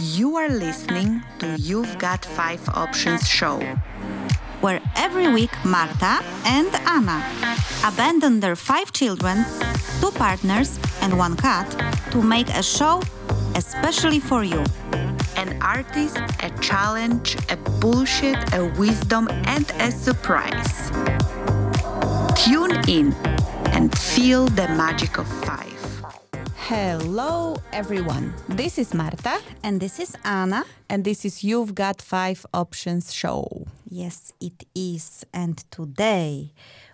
You are listening to You've Got Five Options show, where every week Marta and Anna abandon their five children, two partners, and one cat to make a show especially for you. An artist, a challenge, a bullshit, a wisdom, and a surprise. Tune in and feel the magic of five. Hello, everyone. This is Marta. And this is Anna. And this is You've Got Five Options show. Yes, it is. And today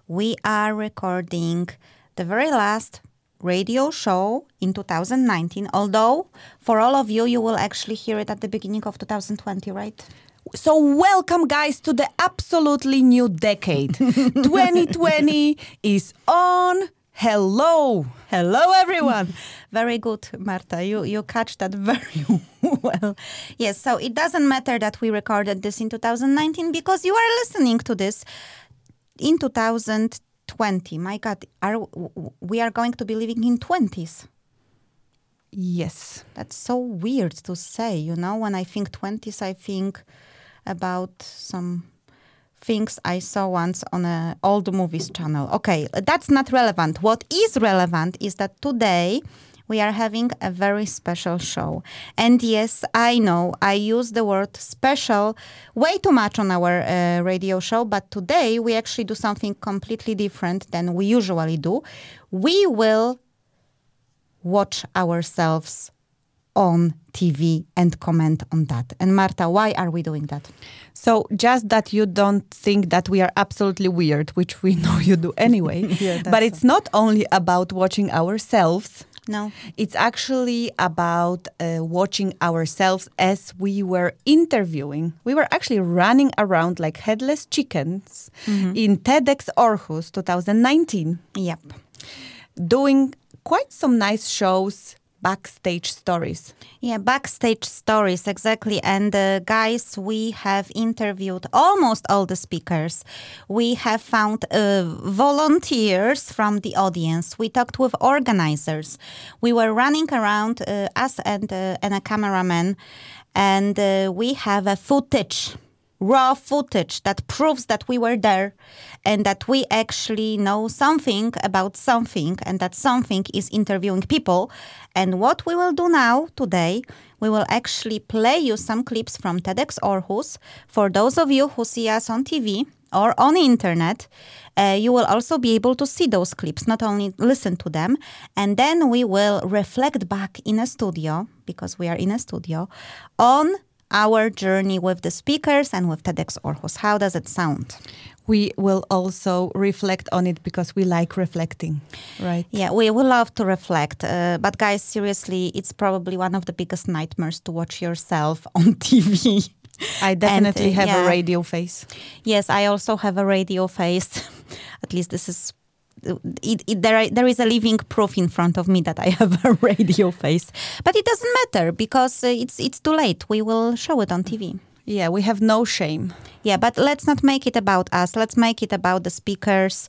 we are recording the very last radio show in 2019. Although, for all of you, you will actually hear it at the beginning of 2020, right? So, welcome, guys, to the absolutely new decade. 2020 is on. Hello. Hello, everyone. very good, Marta. You, you catch that very well. Yes, so it doesn't matter that we recorded this in 2019 because you are listening to this in 2020. My God, are, we are going to be living in 20s. Yes. That's so weird to say, you know. When I think 20s, I think about some things I saw once on an old movies channel. Okay, that's not relevant. What is relevant is that today we are having a very special show. And yes, I know I use the word special way too much on our uh, radio show, but today we actually do something completely different than we usually do. We will watch ourselves on TV and comment on that. And Marta, why are we doing that? So, just that you don't think that we are absolutely weird, which we know you do anyway. yeah, but it's so. not only about watching ourselves. No. It's actually about uh, watching ourselves as we were interviewing. We were actually running around like headless chickens mm-hmm. in TEDx Aarhus 2019. Yep. Doing quite some nice shows backstage stories. Yeah, backstage stories, exactly. And uh, guys, we have interviewed almost all the speakers. We have found uh, volunteers from the audience. We talked with organizers. We were running around, uh, us and, uh, and a cameraman, and uh, we have a footage raw footage that proves that we were there and that we actually know something about something and that something is interviewing people. And what we will do now, today, we will actually play you some clips from TEDx Aarhus. For those of you who see us on TV or on internet, uh, you will also be able to see those clips, not only listen to them. And then we will reflect back in a studio, because we are in a studio, on our journey with the speakers and with TEDx Aarhus. How does it sound? We will also reflect on it because we like reflecting, right? Yeah, we, we love to reflect. Uh, but, guys, seriously, it's probably one of the biggest nightmares to watch yourself on TV. I definitely and, uh, have yeah. a radio face. Yes, I also have a radio face. At least this is it, it, there, there is a living proof in front of me that I have a radio face. But it doesn't matter because uh, it's it's too late. We will show it on TV. Yeah, we have no shame. Yeah, but let's not make it about us. Let's make it about the speakers.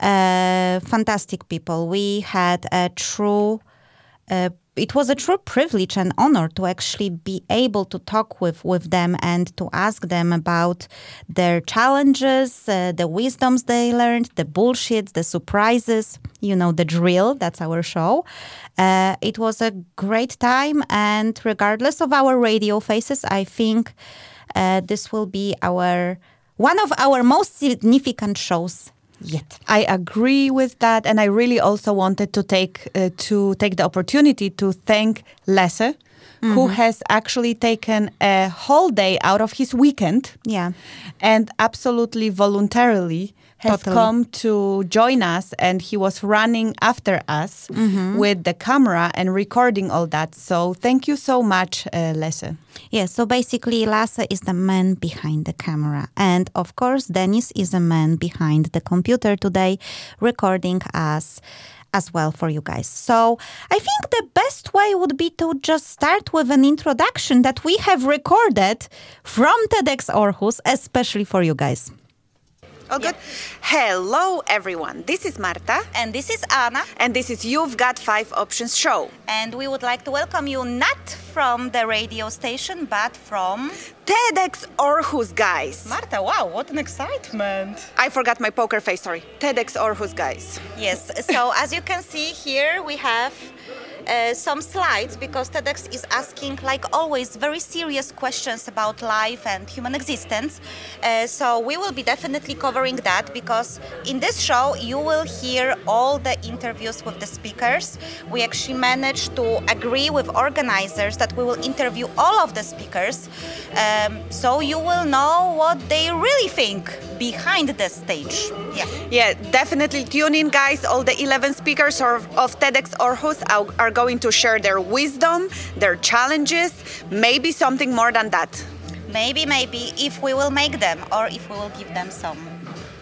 Uh, fantastic people. We had a true uh, it was a true privilege and honor to actually be able to talk with, with them and to ask them about their challenges, uh, the wisdoms they learned, the bullshits, the surprises, you know, the drill. That's our show. Uh, it was a great time. And regardless of our radio faces, I think uh, this will be our one of our most significant shows yet. I agree with that, and I really also wanted to take uh, to take the opportunity to thank Lasse. Mm-hmm. Who has actually taken a whole day out of his weekend? Yeah, and absolutely voluntarily has totally. come to join us and he was running after us mm-hmm. with the camera and recording all that. So thank you so much, uh, Lasse. Yeah, so basically Lasse is the man behind the camera. And of course, Dennis is the man behind the computer today recording us as well for you guys. So I think the best way would be to just start with an introduction that we have recorded from TEDx Aarhus, especially for you guys. All good? Hello, everyone. This is Marta. And this is Anna. And this is You've Got Five Options show. And we would like to welcome you not from the radio station, but from TEDx Aarhus, guys. Marta, wow, what an excitement. I forgot my poker face, sorry. TEDx Aarhus, guys. Yes, so as you can see here, we have uh, some slides because TEDx is asking, like always, very serious questions about life and human existence. Uh, so we will be definitely covering that because in this show you will hear all the interviews with the speakers. We actually managed to agree with organizers that we will interview all of the speakers, um, so you will know what they really think behind the stage. Yeah. Yeah, definitely tune in, guys. All the 11 speakers of, of TEDx are, are going to share their wisdom, their challenges, maybe something more than that. Maybe, maybe if we will make them or if we will give them some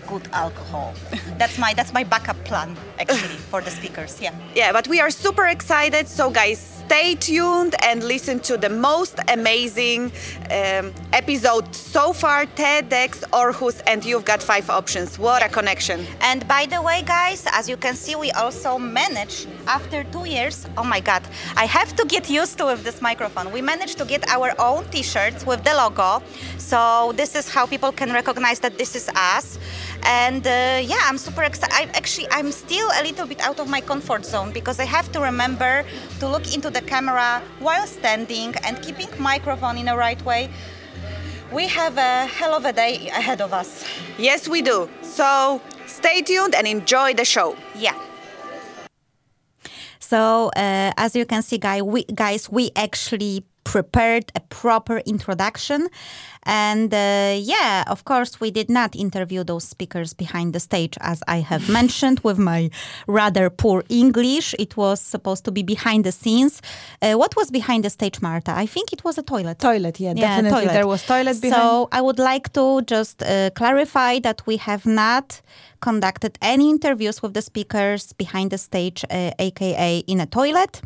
good alcohol. that's my that's my backup plan actually for the speakers. Yeah. Yeah, but we are super excited. So guys, stay tuned and listen to the most amazing um, episode so far TEDx Aarhus, and you've got five options. What a connection! And by the way, guys, as you can see, we also managed after two years. Oh my God, I have to get used to with this microphone. We managed to get our own T-shirts with the logo, so this is how people can recognize that this is us. And uh, yeah, I'm super excited. Actually, I'm still a little bit out of my comfort zone because I have to remember to look into the the camera while standing and keeping microphone in the right way. We have a hell of a day ahead of us. Yes, we do. So stay tuned and enjoy the show. Yeah. So uh, as you can see, guy, we, guys, we actually prepared a proper introduction. And uh, yeah, of course, we did not interview those speakers behind the stage, as I have mentioned with my rather poor English. It was supposed to be behind the scenes. Uh, what was behind the stage, Marta? I think it was a toilet. Toilet, yeah, yeah definitely. Toilet. There was toilet behind. So I would like to just uh, clarify that we have not conducted any interviews with the speakers behind the stage, aka uh, in a toilet.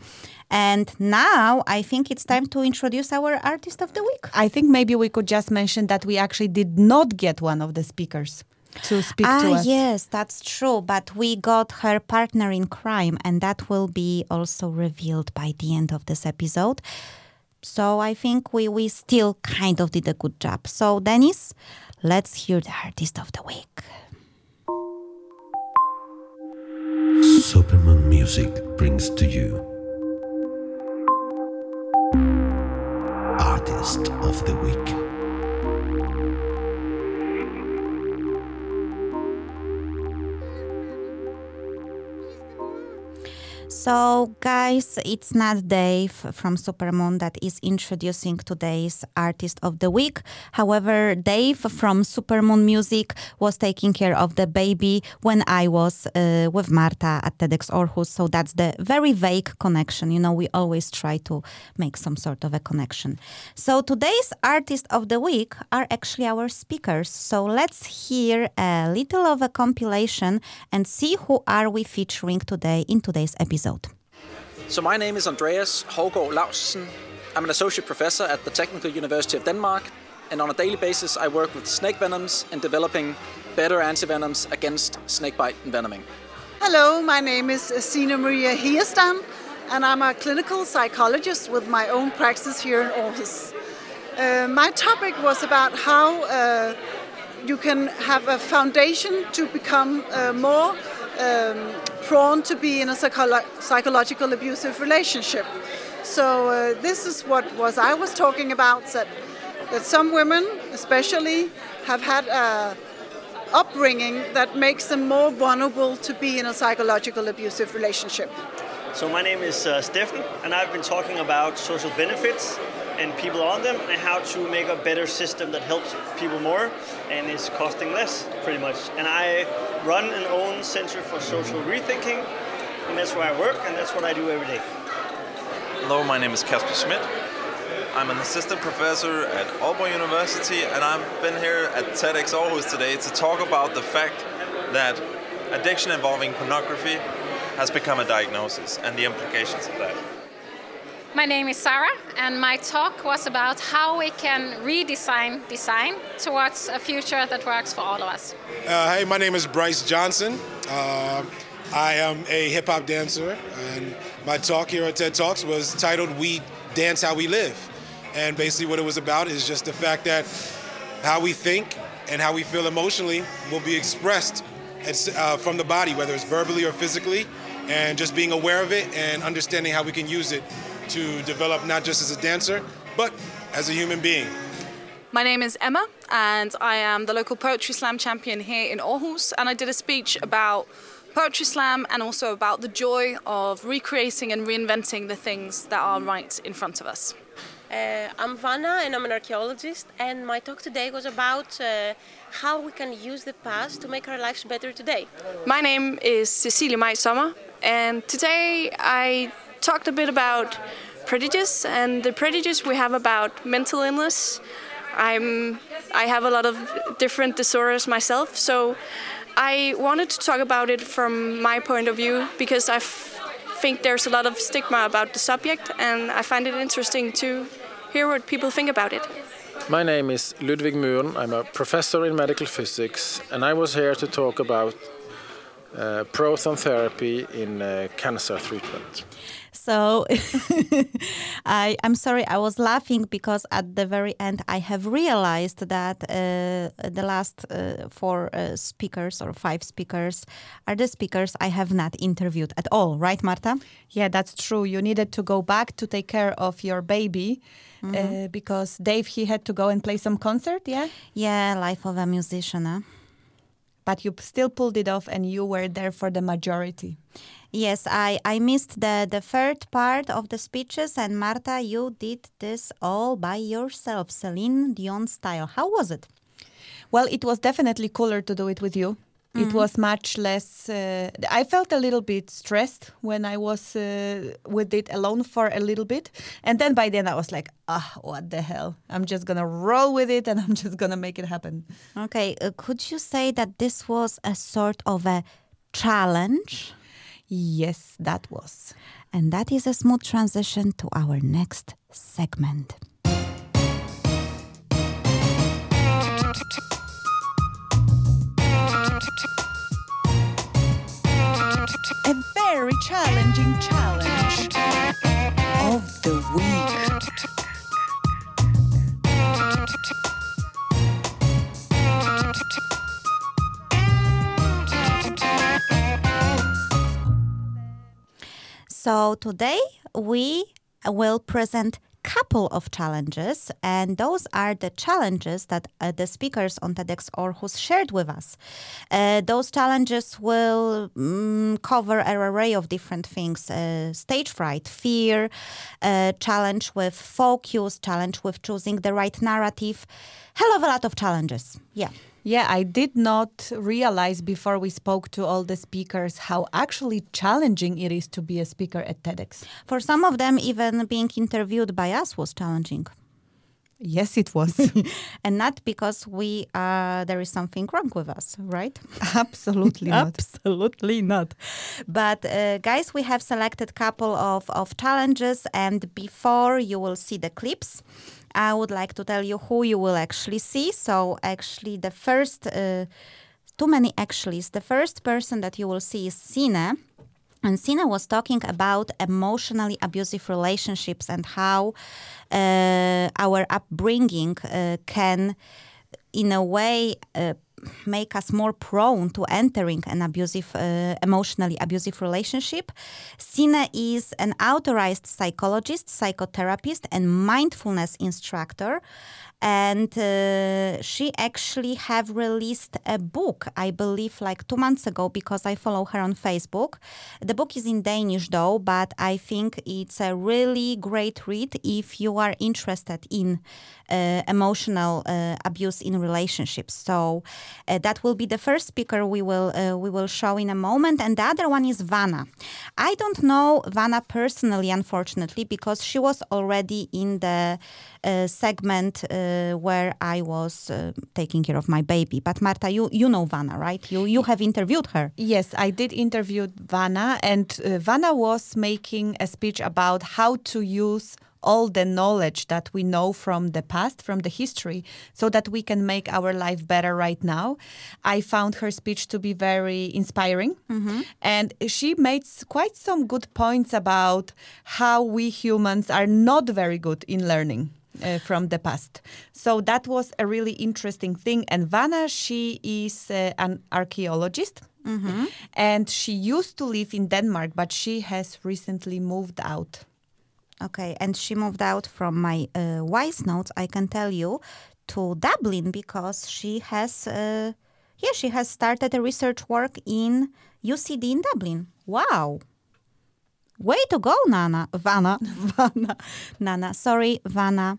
And now I think it's time to introduce our artist of the week. I think maybe we could just mention that we actually did not get one of the speakers to speak ah, to us. Yes, that's true. But we got her partner in crime, and that will be also revealed by the end of this episode. So I think we, we still kind of did a good job. So, Dennis, let's hear the artist of the week. Supermoon Music brings to you Of the Week. So, guys, it's not Dave from Supermoon that is introducing today's Artist of the Week. However, Dave from Supermoon Music was taking care of the baby when I was uh, with Marta at TEDx Aarhus. So, that's the very vague connection. You know, we always try to make some sort of a connection. So, today's Artist of the Week are actually our speakers. So, let's hear a little of a compilation and see who are we featuring today in today's episode. So my name is Andreas Hougaard Laustsen. I'm an associate professor at the Technical University of Denmark, and on a daily basis I work with snake venoms and developing better antivenoms against snakebite envenoming. Hello, my name is Sina Maria Hierstam, and I'm a clinical psychologist with my own practice here in Aarhus. Uh, my topic was about how uh, you can have a foundation to become uh, more um, prone to be in a psycholo- psychological abusive relationship. So uh, this is what was I was talking about that that some women, especially, have had a upbringing that makes them more vulnerable to be in a psychological abusive relationship. So my name is uh, Stefan, and I've been talking about social benefits and people on them and how to make a better system that helps people more and is costing less pretty much. And i run an own center for social rethinking and that's where i work and that's what i do every day. Hello my name is casper schmidt. I'm an assistant professor at aalborg university and i've been here at tedx aarhus today to talk about the fact that addiction involving pornography has become a diagnosis and the implications of that My name is Sarah, and my talk was about how we can redesign design towards a future that works for all of us. Uh, hey, my name is Bryce Johnson. Uh, I am a hip hop dancer, and my talk here at TED Talks was titled We Dance How We Live. And basically, what it was about is just the fact that how we think and how we feel emotionally will be expressed uh, from the body, whether it's verbally or physically, and just being aware of it and understanding how we can use it to develop not just as a dancer, but as a human being. My name is Emma, and I am the local Poetry Slam champion here in Aarhus. And I did a speech about Poetry Slam and also about the joy of recreating and reinventing the things that are right in front of us. Uh, I'm Vanna and I'm an archaeologist, and my talk today was about uh, how we can use the past to make our lives better today. My name is Cecilia Mai Sommer, and today I talked a bit about prejudice and the prejudice we have about mental illness. I'm I have a lot of different disorders myself, so I wanted to talk about it from my point of view because I think there's a lot of stigma about the subject, and I find it interesting to hear what people think about it. My name is Ludvig Muren. I'm a professor in medical physics, and I was here to talk about uh, proton therapy in uh, cancer treatment. So I, am sorry, I was laughing because at the very end I have realized that uh, the last uh, four uh, speakers or five speakers are the speakers I have not interviewed at all, right, Marta? Yeah, that's true. You needed to go back to take care of your baby. Mm -hmm. because Dave, he had to go and play some concert, yeah? Yeah, life of a musician. Huh? But you still pulled it off and you were there for the majority. Yes, I, I missed the, the third part of the speeches, and Marta, you did this all by yourself, Celine Dion style. How was it? Well, it was definitely cooler to do it with you. Mm-hmm. It was much less. Uh, I felt a little bit stressed when I was uh, with it alone for a little bit. And then by then I was like, ah, what the hell? I'm just going to roll with it and I'm just going to make it happen. Okay. Uh, could you say that this was a sort of a challenge? Yes, that was. And that is a smooth transition to our next segment. A very challenging challenge of the week. So today we will present couple of challenges, and those are the challenges that uh, the speakers on TEDx Aarhus shared with us. Uh, those challenges will um, cover an array of different things uh, stage fright, fear, uh, challenge with focus, challenge with choosing the right narrative. Hell of a lot of challenges. Yeah. Yeah, I did not realize before we spoke to all the speakers how actually challenging it is to be a speaker at TEDx. For some of them, even being interviewed by us was challenging. Yes, it was. and not because we uh, there is something wrong with us, right? Absolutely not. Absolutely not. But uh, guys, we have selected couple of, of challenges and before you will see the clips, I would like to tell you who you will actually see. So, actually, the first, uh, too many actuallys, the first person that you will see is Sine. And Sina was talking about emotionally abusive relationships and how uh, our upbringing uh, can, in a way, uh, make us more prone to entering an abusive, uh, emotionally abusive relationship. Sine is an authorized psychologist, psychotherapist, and mindfulness instructor. And uh, she actually have released a book i believe like two months ago because i follow her on facebook. The book is in danish though but i think it's a really great read if you are interested in uh, emotional uh, abuse in relationships. So Uh, that will be the first speaker we will uh, we will show in a moment, and the other one is Vanna. I don't know Vanna personally, unfortunately, because she was already in the uh, segment uh, where I was uh, taking care of my baby. But Marta, you you know Vanna, right? You you have interviewed her. Yes, I did interview Vanna, and uh, Vanna was making a speech about how to use all the knowledge that we know from the past, from the history, so that we can make our life better right now. I found her speech to be very inspiring. And she made quite some good points about how we humans are not very good in learning. Uh, from the past. So that was a really interesting thing. And Vanna, she is uh, an archaeologist. And she used to live in Denmark, but she has recently moved out. Okay, and she moved out from my uh, wise notes. I can tell you to Dublin because she has, uh, yeah, she has started a research work in UCD in Dublin. Wow. Way to go, Nana, Vanna, Vanna, Nana. Sorry, Vanna.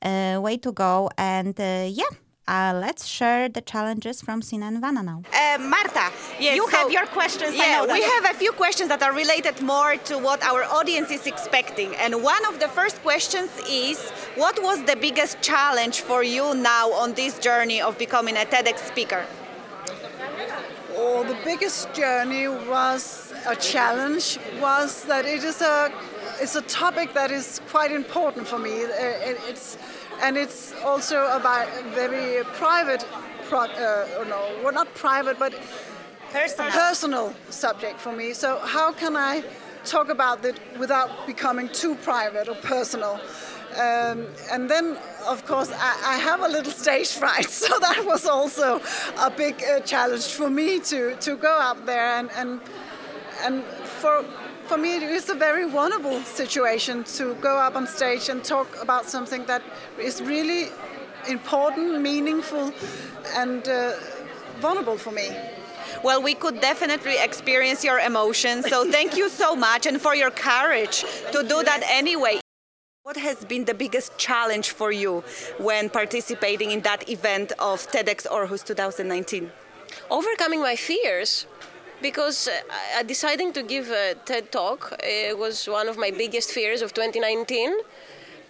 Uh, way to go, and uh, yeah. Uh, let's share the challenges from Sina and Vanna now. Uh, Marta, Yes, you so- have your questions. I Yeah, know we have a few questions that are related more to what our audience is expecting. And one of the first questions is what was the biggest challenge for you now on this journey of becoming a TEDx speaker? Oh, the biggest journey was a challenge. Was that it is a it's a topic that is quite important for me. Uh, it- it's and it's also about a very private, pro, uh, no, well not private, but personal personal subject for me. So how can I talk about it without becoming too private or personal? Um, and then, of course, I, I have a little stage fright, so that was also a big uh, challenge for me to, to go up there and and and for for me it is a very vulnerable situation to go up on stage and talk about something that is really important, meaningful, and uh, vulnerable for me. Well, we could definitely experience your emotions. So thank you so much and for your courage to do that anyway. What has been the biggest challenge for you when participating in that event of TEDx Aarhus 2019? Overcoming my fears. Because uh, deciding to give a TED talk was one of my biggest fears of 2019,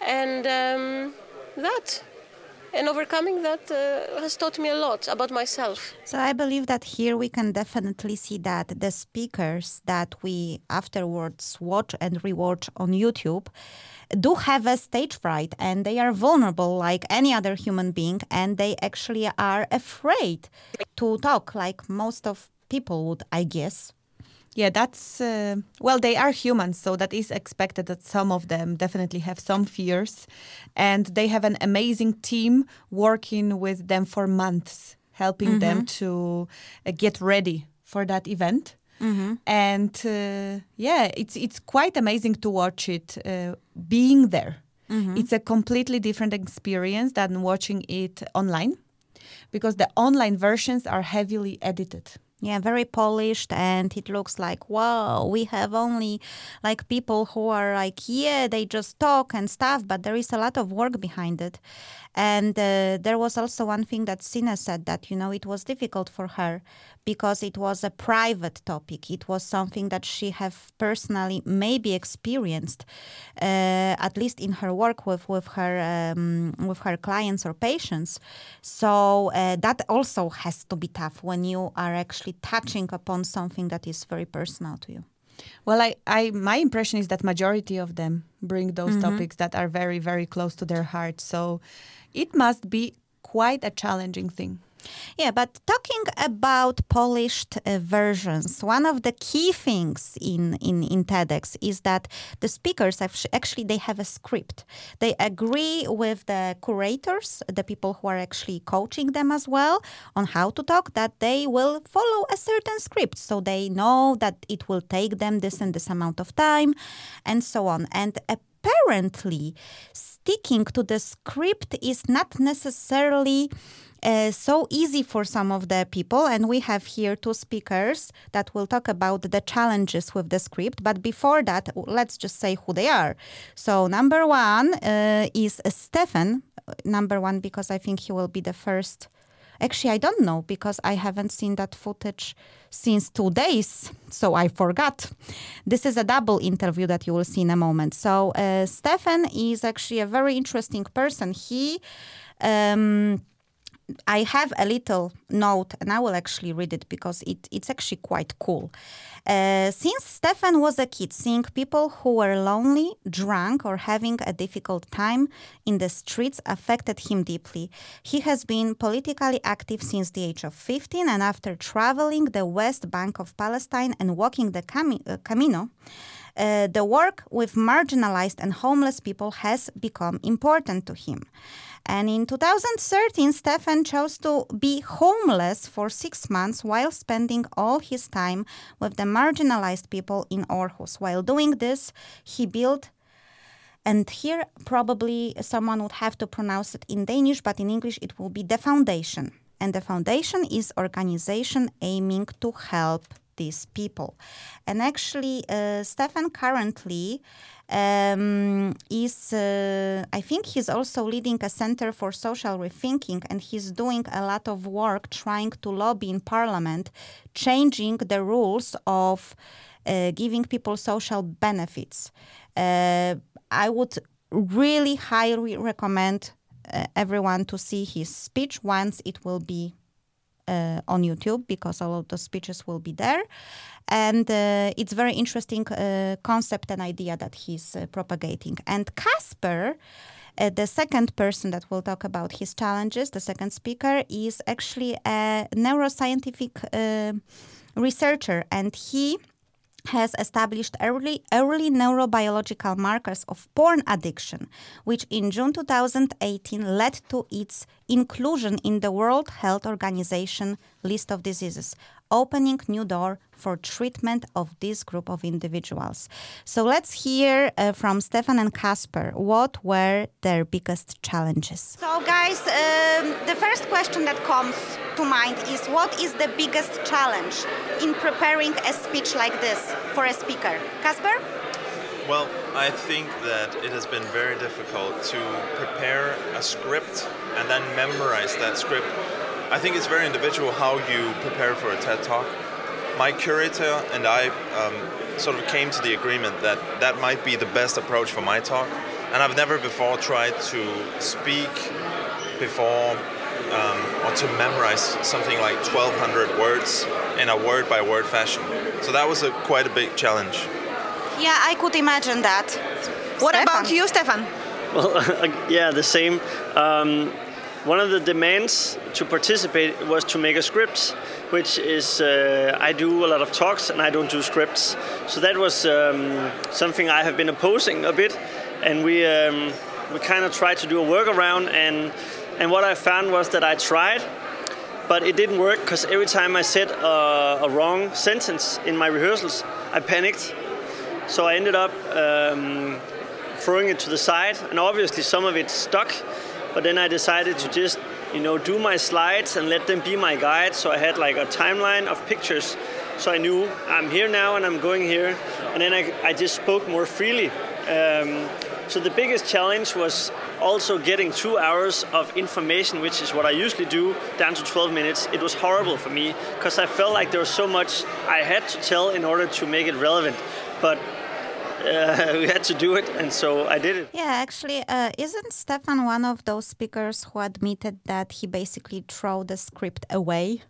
and um, that, and overcoming that uh, has taught me a lot about myself. So I believe that here we can definitely see that the speakers that we afterwards watch and rewatch on YouTube do have a stage fright and they are vulnerable like any other human being and they actually are afraid to talk like most of people would, I guess. Yeah, that's uh, well, they are humans, so that is expected that some of them definitely have some fears. And they have an amazing team working with them for months, helping them to uh, get ready for that event. And uh, yeah, it's it's quite amazing to watch it uh, being there. It's a completely different experience than watching it online because the online versions are heavily edited. Yeah, very polished, and it looks like wow, we have only like people who are like, yeah, they just talk and stuff, but there is a lot of work behind it. And uh, there was also one thing that Sina said that you know it was difficult for her because it was a private topic. It was something that she have personally maybe experienced, uh, at least in her work with with her um, with her clients or patients. So uh, that also has to be tough when you are actually touching upon something that is very personal to you. Well, I, I my impression is that majority of them bring those topics that are very, very close to their heart. So it must be quite a challenging thing. Yeah, but talking about polished uh, versions, one of the key things in, in, in TEDx is that the speakers actually they have a script. They agree with the curators, the people who are actually coaching them as well, on how to talk. That they will follow a certain script, so they know that it will take them this and this amount of time, and so on. And apparently, sticking to the script is not necessarily uh, so easy for some of the people. And we have here two speakers that will talk about the challenges with the script. But before that, let's just say who they are. So, number one uh, is Stefan. Uh, Number one, because I think he will be the first Actually, I don't know because I haven't seen that footage since two days, so I forgot. This is a double interview that you will see in a moment. So, uh, Stefan is actually a very interesting person. He um, I have a little note, and I will actually read it because it, it's actually quite cool. Uh, since Stefan was a kid, seeing people who were lonely, drunk, or having a difficult time in the streets affected him deeply. He has been politically active since the age of 15, and after traveling the West Bank of Palestine and walking the uh, Camino, uh, the work with marginalized and homeless people has become important to him. And in 2013, Stefan chose to be homeless for six months while spending all his time with the marginalized people in Aarhus. While doing this, he built and here probably someone would have to pronounce it in Danish, but in English it will be the foundation. And the foundation is organization aiming to help these people. And actually, uh, Stefan currently um, is, uh, I think he's also leading a center for social rethinking, and he's doing a lot of work trying to lobby in parliament, changing the rules of uh, giving people social benefits. Uh, I would really highly recommend uh, everyone to see his speech once it will be uh, on YouTube because all of the speeches will be there. And uh, it's very interesting uh, concept and idea that he's uh, propagating. And Casper, uh, the second person that will talk about his challenges, the second speaker, is actually a neuroscientific uh, researcher, and he has established early, early neurobiological markers of porn addiction, which in June 2018 led to its inclusion in the World Health Organization list of diseases, opening new door for treatment of this group of individuals. So let's hear uh, from Stefan and Casper what were their biggest challenges. So, guys, um, the first question that comes to mind is what is the biggest challenge in preparing a speech like this for a speaker? Casper? Well, I think that it has been very difficult to prepare a script and then memorize that script I think it's very individual how you prepare for a TED Talk. My curator and I um, sort of came to the agreement that that might be the best approach for my talk. And I've never before tried to speak before um, or to memorize something like 1,200 words in a word by word fashion. So that was a, quite a big challenge. Yeah, I could imagine that. What Stefan? about you, Stefan? Well, yeah, the same. Um, one of the demands to participate was to make a script, which is uh, I do a lot of talks and I don't do scripts. So that was um, something I have been opposing a bit, and we um, we kind of tried to do a workaround. And and what I found was that I tried, but it didn't work because every time I said a, a, wrong sentence in my rehearsals, I panicked. So I ended up um, throwing it to the side, and obviously some of it stuck but then I decided to just, you know, do my slides and let them be my guide. So I had like a timeline of pictures. So I knew I'm here now and I'm going here. And then I, I just spoke more freely. Um, so the biggest challenge was also getting two hours of information, which is what I usually do, down to 12 minutes. It was horrible for me because I felt like there was so much I had to tell in order to make it relevant. But uh, we had to do it, and so I did it. Yeah, actually, uh, isn't Stefan one of those speakers who admitted that he basically threw the script away?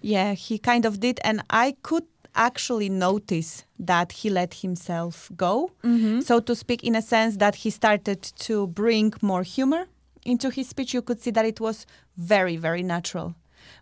Yeah, he kind of did, and I could actually notice that he let himself go, mm-hmm. so to speak, in a sense that he started to bring more humor into his speech. You could see that it was very, very natural.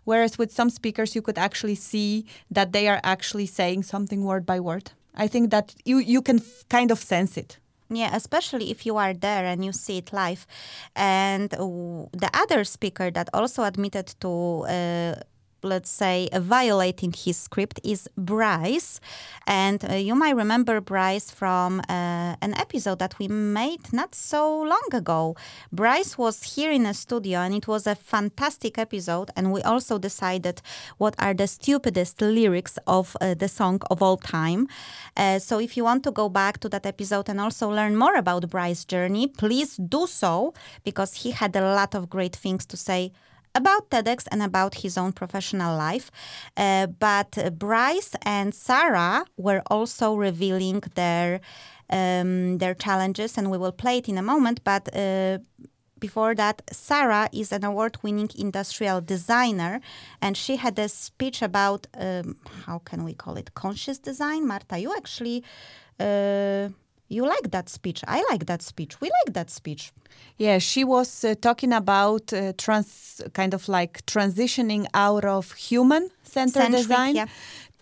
Whereas with some speakers, you could actually see that they are actually saying something word by word. I think that you you can kind of sense it. Yeah, especially if you are there and you see it live. And the other speaker that also admitted to uh, let's say, uh, violating his script is Bryce. And uh, you might remember Bryce from uh, an episode that we made not so long ago. Bryce was here in a studio and it was a fantastic episode. And we also decided what are the stupidest lyrics of uh, the song of all time. Uh, so if you want to go back to that episode and also learn more about Bryce's journey, please do so because he had a lot of great things to say about TEDx and about his own professional life. Uh, but Bryce and Sarah were also revealing their um, their challenges, and we will play it in a moment. But uh, before that, Sarah is an award winning industrial designer, and she had a speech about um, how can we call it conscious design. Marta, you actually. Uh, you like that speech. I like that speech. We like that speech. Yeah, she was uh, talking about uh, trans, kind of like transitioning out of human centered design yeah.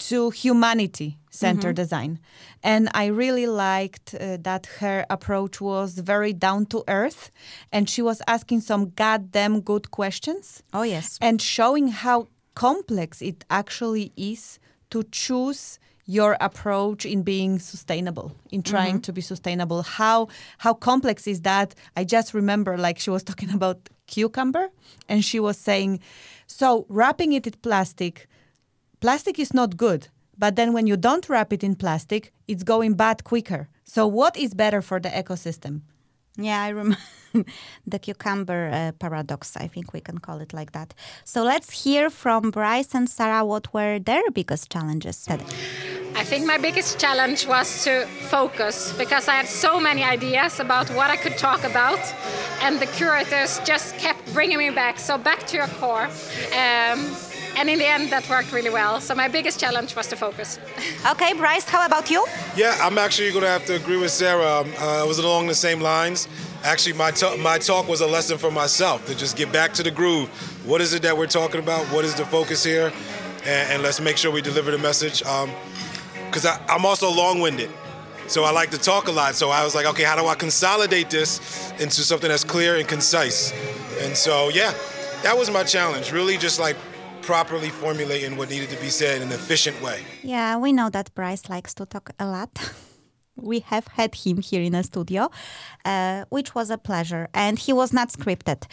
to humanity centered Mhm. design. And I really liked uh, that her approach was very down to earth and she was asking some goddamn good questions. Oh, yes. And showing how complex it actually is to choose your approach in being sustainable in trying Mhm. to be sustainable how how complex is that i just remember like she was talking about cucumber and she was saying so wrapping it in plastic plastic is not good but then when you don't wrap it in plastic it's going bad quicker so what is better for the ecosystem Yeah, I remember the cucumber uh, paradox. I think we can call it like that. So let's hear from Bryce and Sarah what were their biggest challenges. I think my biggest challenge was to focus because I had so many ideas about what I could talk about, and the curators just kept bringing me back. So back to your core. Um, and in the end, that worked really well. So my biggest challenge was to focus. Okay, Bryce, how about you? Yeah, I'm actually going to have to agree with Sarah. Um, uh, it was along the same lines. Actually, my, ta- my talk was a lesson for myself to just get back to the groove. What is it that we're talking about? What is the focus here? And, and let's make sure we deliver the message. Because I'm also long winded. So I like to talk a lot. So I was like, okay, how do I consolidate this into something that's clear and concise? And so, yeah, that was my challenge. Really just like properly formulating what needed to be said in an efficient way. Yeah, we know that Bryce likes to talk a lot. we have had him here in the studio, uh, which was a pleasure, and he was not scripted.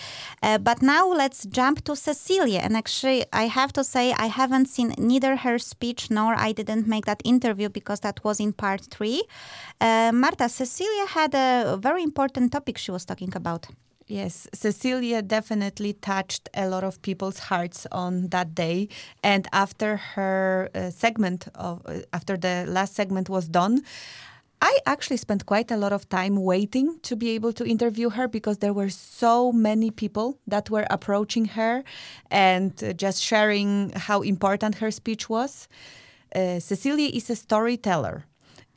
Uh, but now let's jump to Cecilia. And actually, I have to say, I haven't seen neither her speech nor I didn't make that interview because that was in part three. Uh, Marta, Cecilia had a very important topic she was talking about. Yes, Cecilia definitely touched a lot of people's hearts on that day. And after her uh, segment of uh, after the last segment was done, I actually spent quite a lot of time waiting to be able to interview her because there were so many people that were approaching her and uh, just sharing how important her speech was. Uh, Cecilia is a storyteller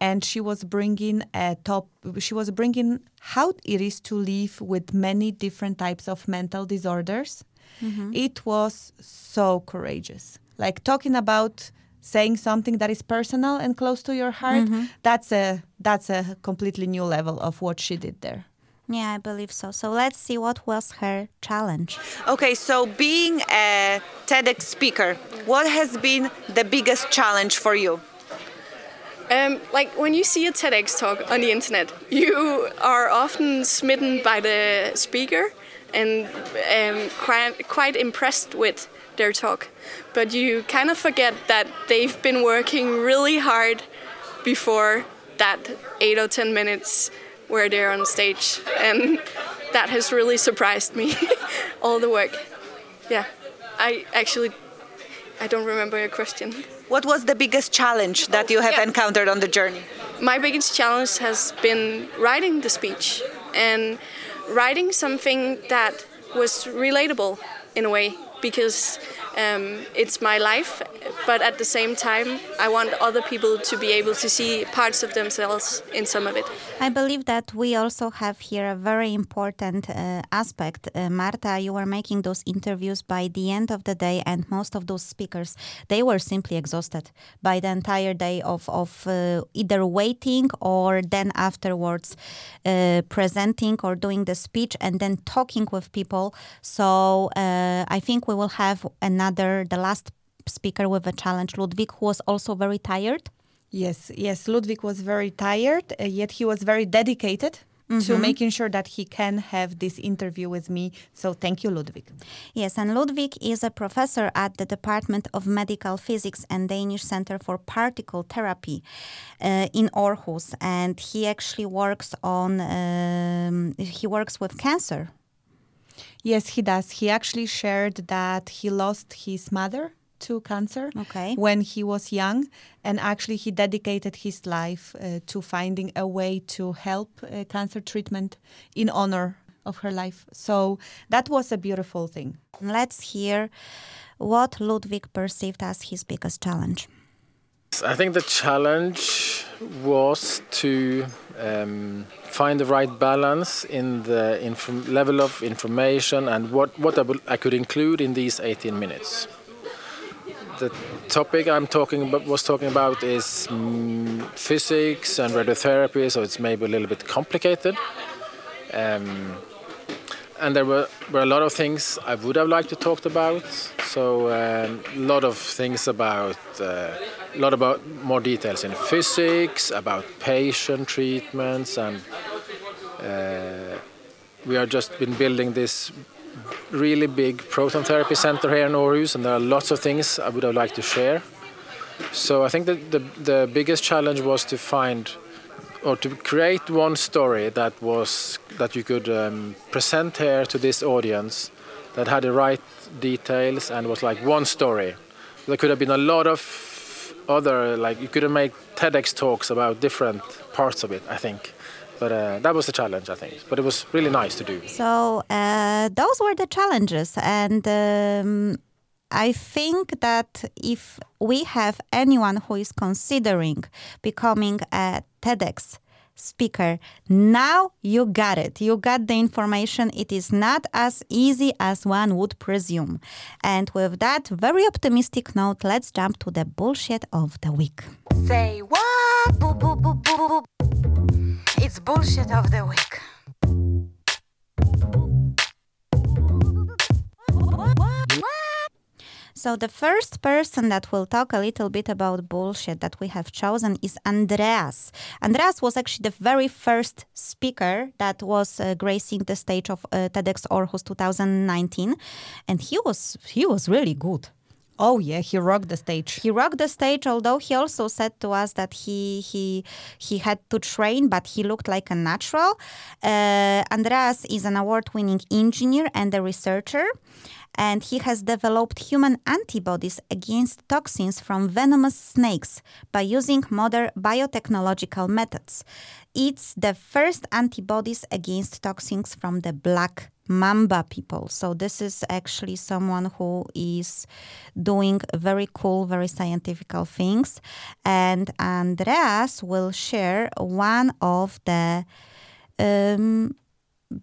and she was bringing a top she was bringing how it is to live with many different types of mental disorders Mhm. it was so courageous like talking about saying something that is personal and close to your heart Mhm. that's a that's a completely new level of what she did there Yeah, I believe so. So let's see what was her challenge. Okay, so being a TEDx speaker, what has been the biggest challenge for you? Um, like when you see a TEDx talk on the internet, you are often smitten by the speaker and um, quite, quite impressed with their talk. But you kind of forget that they've been working really hard before that eight or ten minutes where they're on stage. And that has really surprised me, all the work. Yeah, I actually, I don't remember your question. What was the biggest challenge that you have yeah. encountered on the journey? My biggest challenge has been writing the speech and writing something that was relatable in a way because um, it's my life, but at the same time, I want other people to be able to see parts of themselves in some of it. I believe that we also have here a very important uh, aspect. Uh, Marta, you were making those interviews by the end of the day, and most of those speakers, they were simply exhausted by the entire day of, of uh, either waiting or then afterwards uh, presenting or doing the speech and then talking with people. So uh, I think we will have another, the last speaker with a challenge, Ludvig, who was also very tired. Yes, yes, Ludvig was very tired, uh, yet he was very dedicated to Mhm. making sure that he can have this interview with me. So thank you, Ludvig. Yes, and Ludvig is a professor at the Department of Medical Physics and Danish Center for Particle Therapy uh, in Aarhus, and he actually works on um, he works with cancer. Yes, he does. He actually shared that he lost his mother to cancer okay. when he was young, and actually he dedicated his life uh, to finding a way to help uh, cancer treatment in honor of her life. So that was a beautiful thing. Let's hear what Ludvig perceived as his biggest challenge. I think the challenge was to um, find the right balance in the level of information and what, what I, I, could include in these 18 minutes. The topic I'm talking about, was talking about is um, physics and radiotherapy, so it's maybe a little bit complicated. Um, and there were, were a lot of things I would have liked to talk about. So um, a lot of things about uh, a lot about more details in physics, about patient treatments, and uh, we have just been building this really big proton therapy center here in Aarhus, and there are lots of things I would have liked to share. So I think that the, the biggest challenge was to find or to create one story that was that you could um, present here to this audience that had the right details and was like one story. There could have been a lot of other like you could have made TEDx talks about different parts of it. I think. But uh, that was the challenge, I think. But it was really nice to do. So uh, those were the challenges, and um, I think that if we have anyone who is considering becoming a TEDx speaker, now you got it. You got the information. It is not as easy as one would presume. And with that very optimistic note, let's jump to the bullshit of the week. Say what? It's bullshit of the week. So, the first person that will talk a little bit about bullshit that we have chosen is Andreas. Andreas was actually the very first speaker that was uh, gracing the stage of uh, TEDx Aarhus 2019, and he was he was really good. Oh yeah, he rocked the stage. He rocked the stage, although he also said to us that he he he had to train, but he looked like a natural. Uh, Andreas is an award-winning engineer and a researcher and he has developed human antibodies against toxins from venomous snakes by using modern biotechnological methods. It's the first antibodies against toxins from the black mamba people. So this is actually someone who is doing very cool, very scientific things. And Andreas will share one of the um,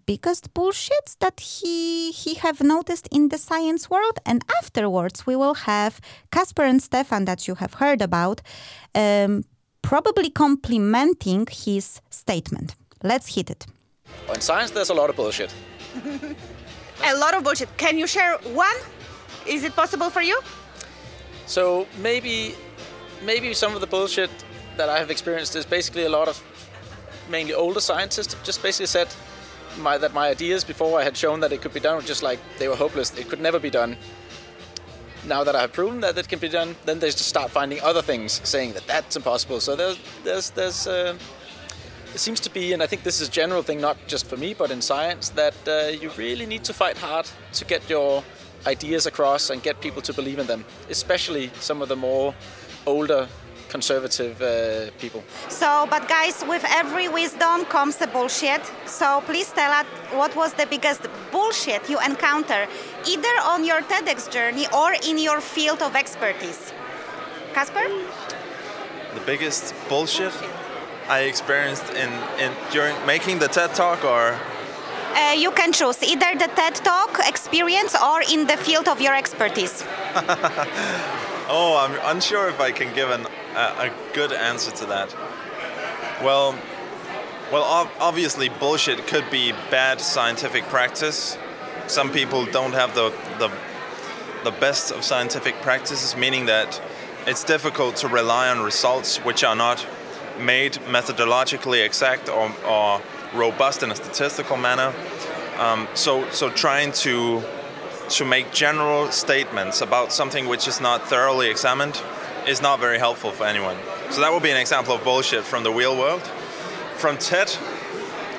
biggest bullshits that he he have noticed in the science world and afterwards we will have Casper and Stefan that you have heard about um, probably complementing his statement let's hit it in science there's a lot of bullshit a lot of bullshit can you share one is it possible for you so maybe maybe some of the bullshit that i have experienced is basically a lot of mainly older scientists just basically said my that my ideas before I had shown that it could be done were just like they were hopeless. It could never be done. Now that I have proven that it can be done, then they just start finding other things saying that that's impossible. So there's there's there's uh, seems to be, and I think this is a general thing, not just for me, but in science, that uh, you really need to fight hard to get your ideas across and get people to believe in them, especially some of the more older conservative uh, people. So, but guys, with every wisdom comes a bullshit. So please tell us what was the biggest bullshit you encounter, either on your TEDx journey or in your field of expertise. Casper? The biggest bullshit I experienced in, in during making the TED talk or uh, you can choose either the TED Talk experience or in the field of your expertise. oh, I'm unsure if I can give an a, a good answer to that. Well, well, obviously, bullshit could be bad scientific practice. Some people don't have the, the the best of scientific practices, meaning that it's difficult to rely on results which are not made methodologically exact or, or robust in a statistical manner. Um, so, so trying to to make general statements about something which is not thoroughly examined is not very helpful for anyone. So that would be an example of bullshit from the real world. From TED,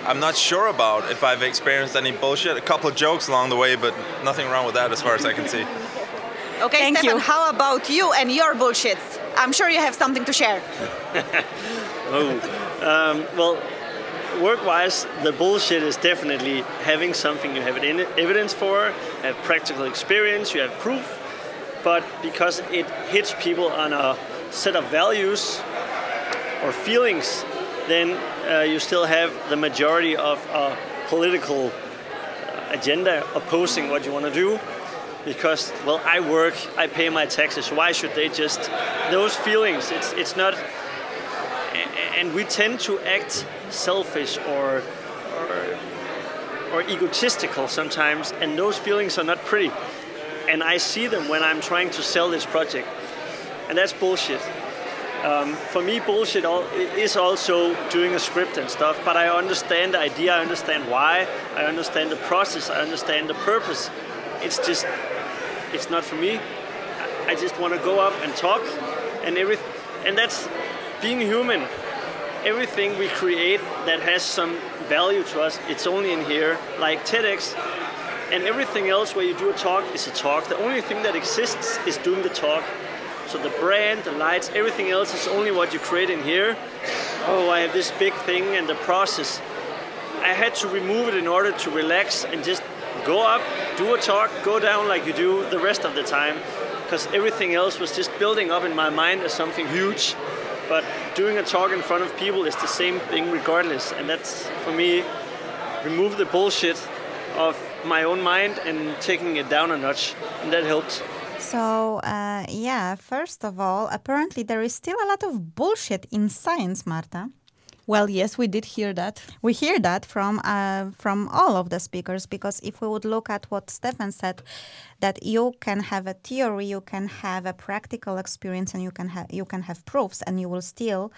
I'm not sure about if I've experienced any bullshit. A couple of jokes along the way, but nothing wrong with that as far as I can see. Okay, Thank Stefan, you. how about you and your bullshits? I'm sure you have something to share. Oh, um, well, work-wise, the bullshit is definitely having something you have evidence for, have practical experience, you have proof, but because it hits people on a set of values or feelings, then uh, you still have the majority of a political agenda opposing what you want to do. Because well, I work, I pay my taxes. Why should they just those feelings? It's it's not and we tend to act selfish or, or or egotistical sometimes, and those feelings are not pretty. And I see them when I'm trying to sell this project, and that's bullshit. Um, for me, bullshit all, is also doing a script and stuff, but I understand the idea, I understand why, I understand the process, I understand the purpose. It's just, it's not for me. I just want to go up and talk, and every, and that's being human everything we create that has some value to us, it's only in here, like TEDx. And everything else where you do a talk is a talk. The only thing that exists is doing the talk. So the brand, the lights, everything else is only what you create in here. Oh, I have this big thing and the process. I had to remove it in order to relax and just go up, do a talk, go down like you do the rest of the time. Because everything else was just building up in my mind as something huge. But doing a talk in front of people is the same thing regardless. And that's, for me, remove the bullshit of my own mind and taking it down a notch. And that helped. So, uh, yeah, first of all, apparently there is still a lot of bullshit in science, Marta. Well, yes, we did hear that. We hear that from uh, from all of the speakers because if we would look at what Stefan said, that you can have a theory, you can have a practical experience, and you can have you can have proofs, and you will still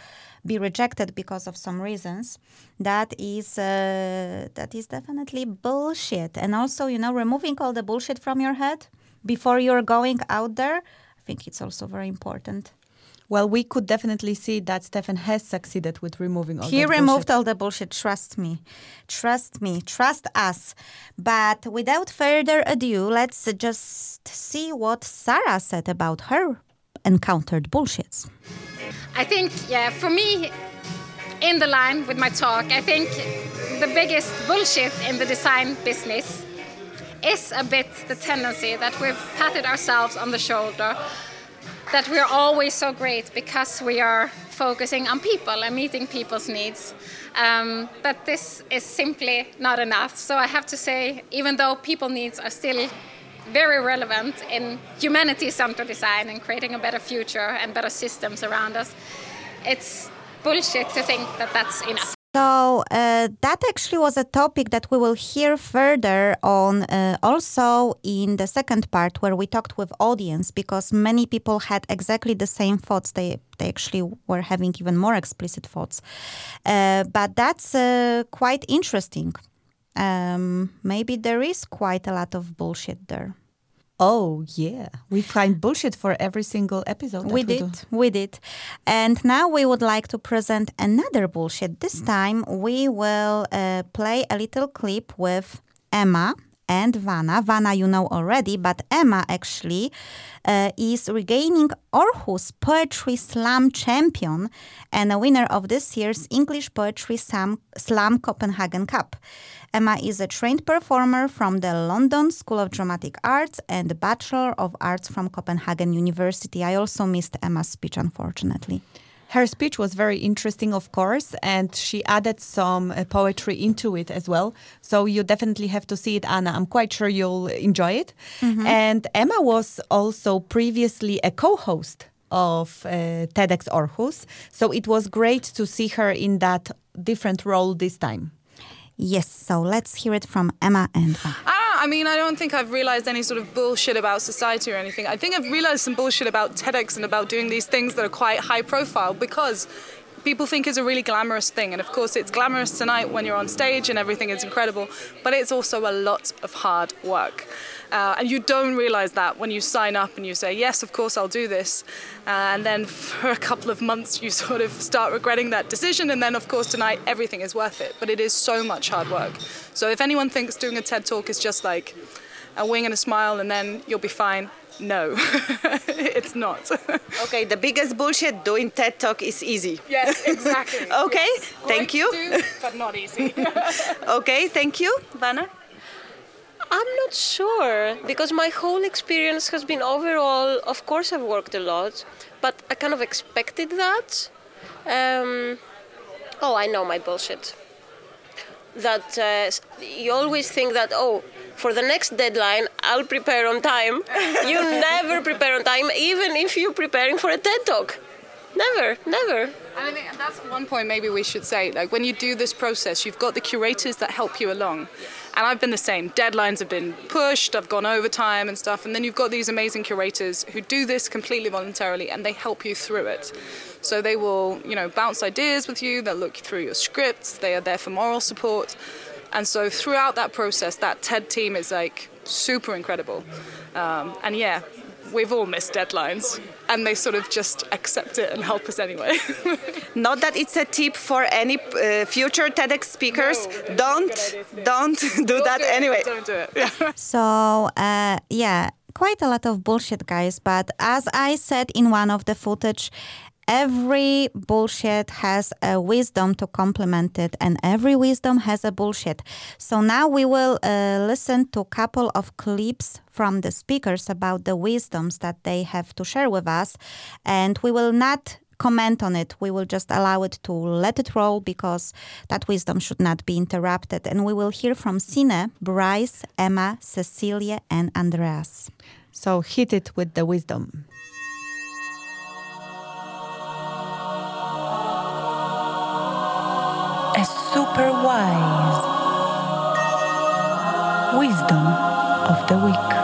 be rejected because of some reasons. That is uh, that is definitely bullshit. And also, you know, removing all the bullshit from your head before you're going out there, I think it's also very important. Well, we could definitely see that Stefan has succeeded with removing all the bullshit. he removed bullshit. all the bullshit. Trust me, trust me, trust us. But without further ado, let's just see what Sarah said about her encountered bullshits. I think, yeah, for me, in the line with my talk, I think the biggest bullshit in the design business is a bit the tendency that we've patted ourselves on the shoulder, that we're always so great because we are focusing on people and meeting people's needs. Um, but this is simply not enough. So I have to say, even though people needs are still very relevant in humanity-centered design and creating a better future and better systems around us, it's bullshit to think that that's enough. So uh, that actually was a topic that we will hear further on uh, also in the second part where we talked with audience because many people had exactly the same thoughts. They they actually were having even more explicit thoughts. Uh, but that's uh, quite interesting. Um, maybe there is quite a lot of bullshit there. Oh, yeah. We find bullshit for every single episode. that we we did, do. we did. And now we would like to present another bullshit. This time we will uh, play a little clip with Emma and Vanna. Vanna, you know already, but Emma actually uh, is regaining Aarhus Poetry Slam champion and a winner of this year's English Poetry Slam, Slam Copenhagen Cup. Emma is a trained performer from the London School of Dramatic Arts and Bachelor of Arts from Copenhagen University. I also missed Emma's speech, unfortunately. Her speech was very interesting, of course, and she added some uh, poetry into it as well. So you definitely have to see it, Anna. I'm quite sure you'll enjoy it. Mm-hmm. And Emma was also previously a co host of uh, TEDx Aarhus. So it was great to see her in that different role this time. Yes, so let's hear it from Emma and Vanna. I mean, I don't think I've realized any sort of bullshit about society or anything. I think I've realized some bullshit about TEDx and about doing these things that are quite high profile because people think it's a really glamorous thing. And of course, it's glamorous tonight when you're on stage and everything is incredible, but it's also a lot of hard work. Uh, and you don't realize that when you sign up and you say, yes, of course, I'll do this. Uh, and then for a couple of months, you sort of start regretting that decision. And then, of course, tonight, everything is worth it. But it is so much hard work. So if anyone thinks doing a TED Talk is just like a wing and a smile and then you'll be fine, no, it's not. okay, the biggest bullshit doing TED Talk is easy. Yes, exactly. okay, yes. thank you. Do, but not easy. okay, thank you, Vanna. I'm not sure because my whole experience has been overall. Of course, I've worked a lot, but I kind of expected that. Um, oh, I know my bullshit. That uh, you always think that oh, for the next deadline, I'll prepare on time. you never prepare on time, even if you're preparing for a TED talk. Never, never. And I think that's one point maybe we should say. Like when you do this process, you've got the curators that help you along. And I've been the same. Deadlines have been pushed, I've gone overtime and stuff. And then you've got these amazing curators who do this completely voluntarily and they help you through it. So they will, you know, bounce ideas with you, they'll look through your scripts, they are there for moral support. And so throughout that process, that TED team is like super incredible. Um, and yeah, we've all missed deadlines and they sort of just accept it and help us anyway. Not that it's a tip for any uh, future TEDx speakers. No, don't don't do don't that do anyway. Don't do it. Yeah. So uh, yeah, quite a lot of bullshit, guys. But as I said in one of the footage, every bullshit has a wisdom to complement it and every wisdom has a bullshit. So now we will uh, listen to a couple of clips from the speakers about the wisdoms that they have to share with us and we will not comment on it. We will just allow it to let it roll because that wisdom should not be interrupted. And we will hear from Sine, Bryce, Emma, Cecilia and Andreas. So hit it with the wisdom a super wise wisdom of the week.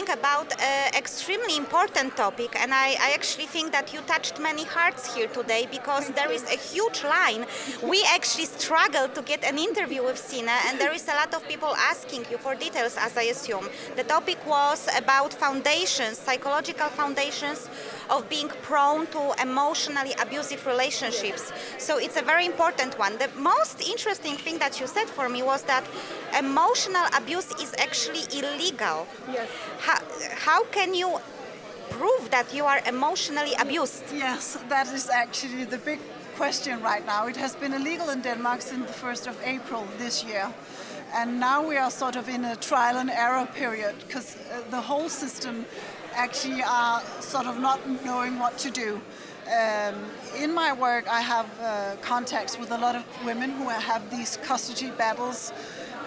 Talking about an extremely important topic, and I, I, actually think that you touched many hearts here today because there is a huge line. We actually struggled to get an interview with Sine, and there is a lot of people asking you for details, as I assume. The topic was about foundations, psychological foundations of being prone to emotionally abusive relationships. So it's a very important one. The most interesting thing that you said for me was that emotional abuse is actually illegal. Yes. How, how can you prove that you are emotionally abused? Yes, that is actually the big question right now. It has been illegal in Denmark since the 1st of April this year. And now we are sort of in a trial and error period because uh, the whole system actually are sort of not knowing what to do. Um, in my work, I have uh, contacts with a lot of women who have these custody battles,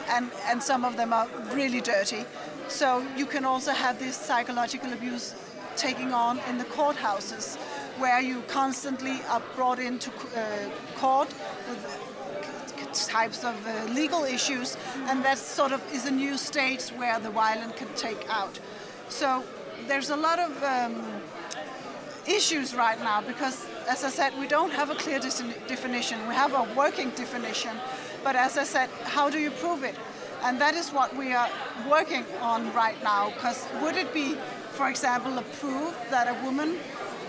and, and some of them are really dirty. So you can also have this psychological abuse taking on in the courthouses, where you constantly are brought into uh, court with types of uh, legal issues, and that sort of is a new stage where the violence can take out. So there's a lot of um, issues right now because, as I said, we don't have a clear definition. We have a working definition, but as I said, how do you prove it? And that is what we are working on right now. Because would it be, for example, a proof that a woman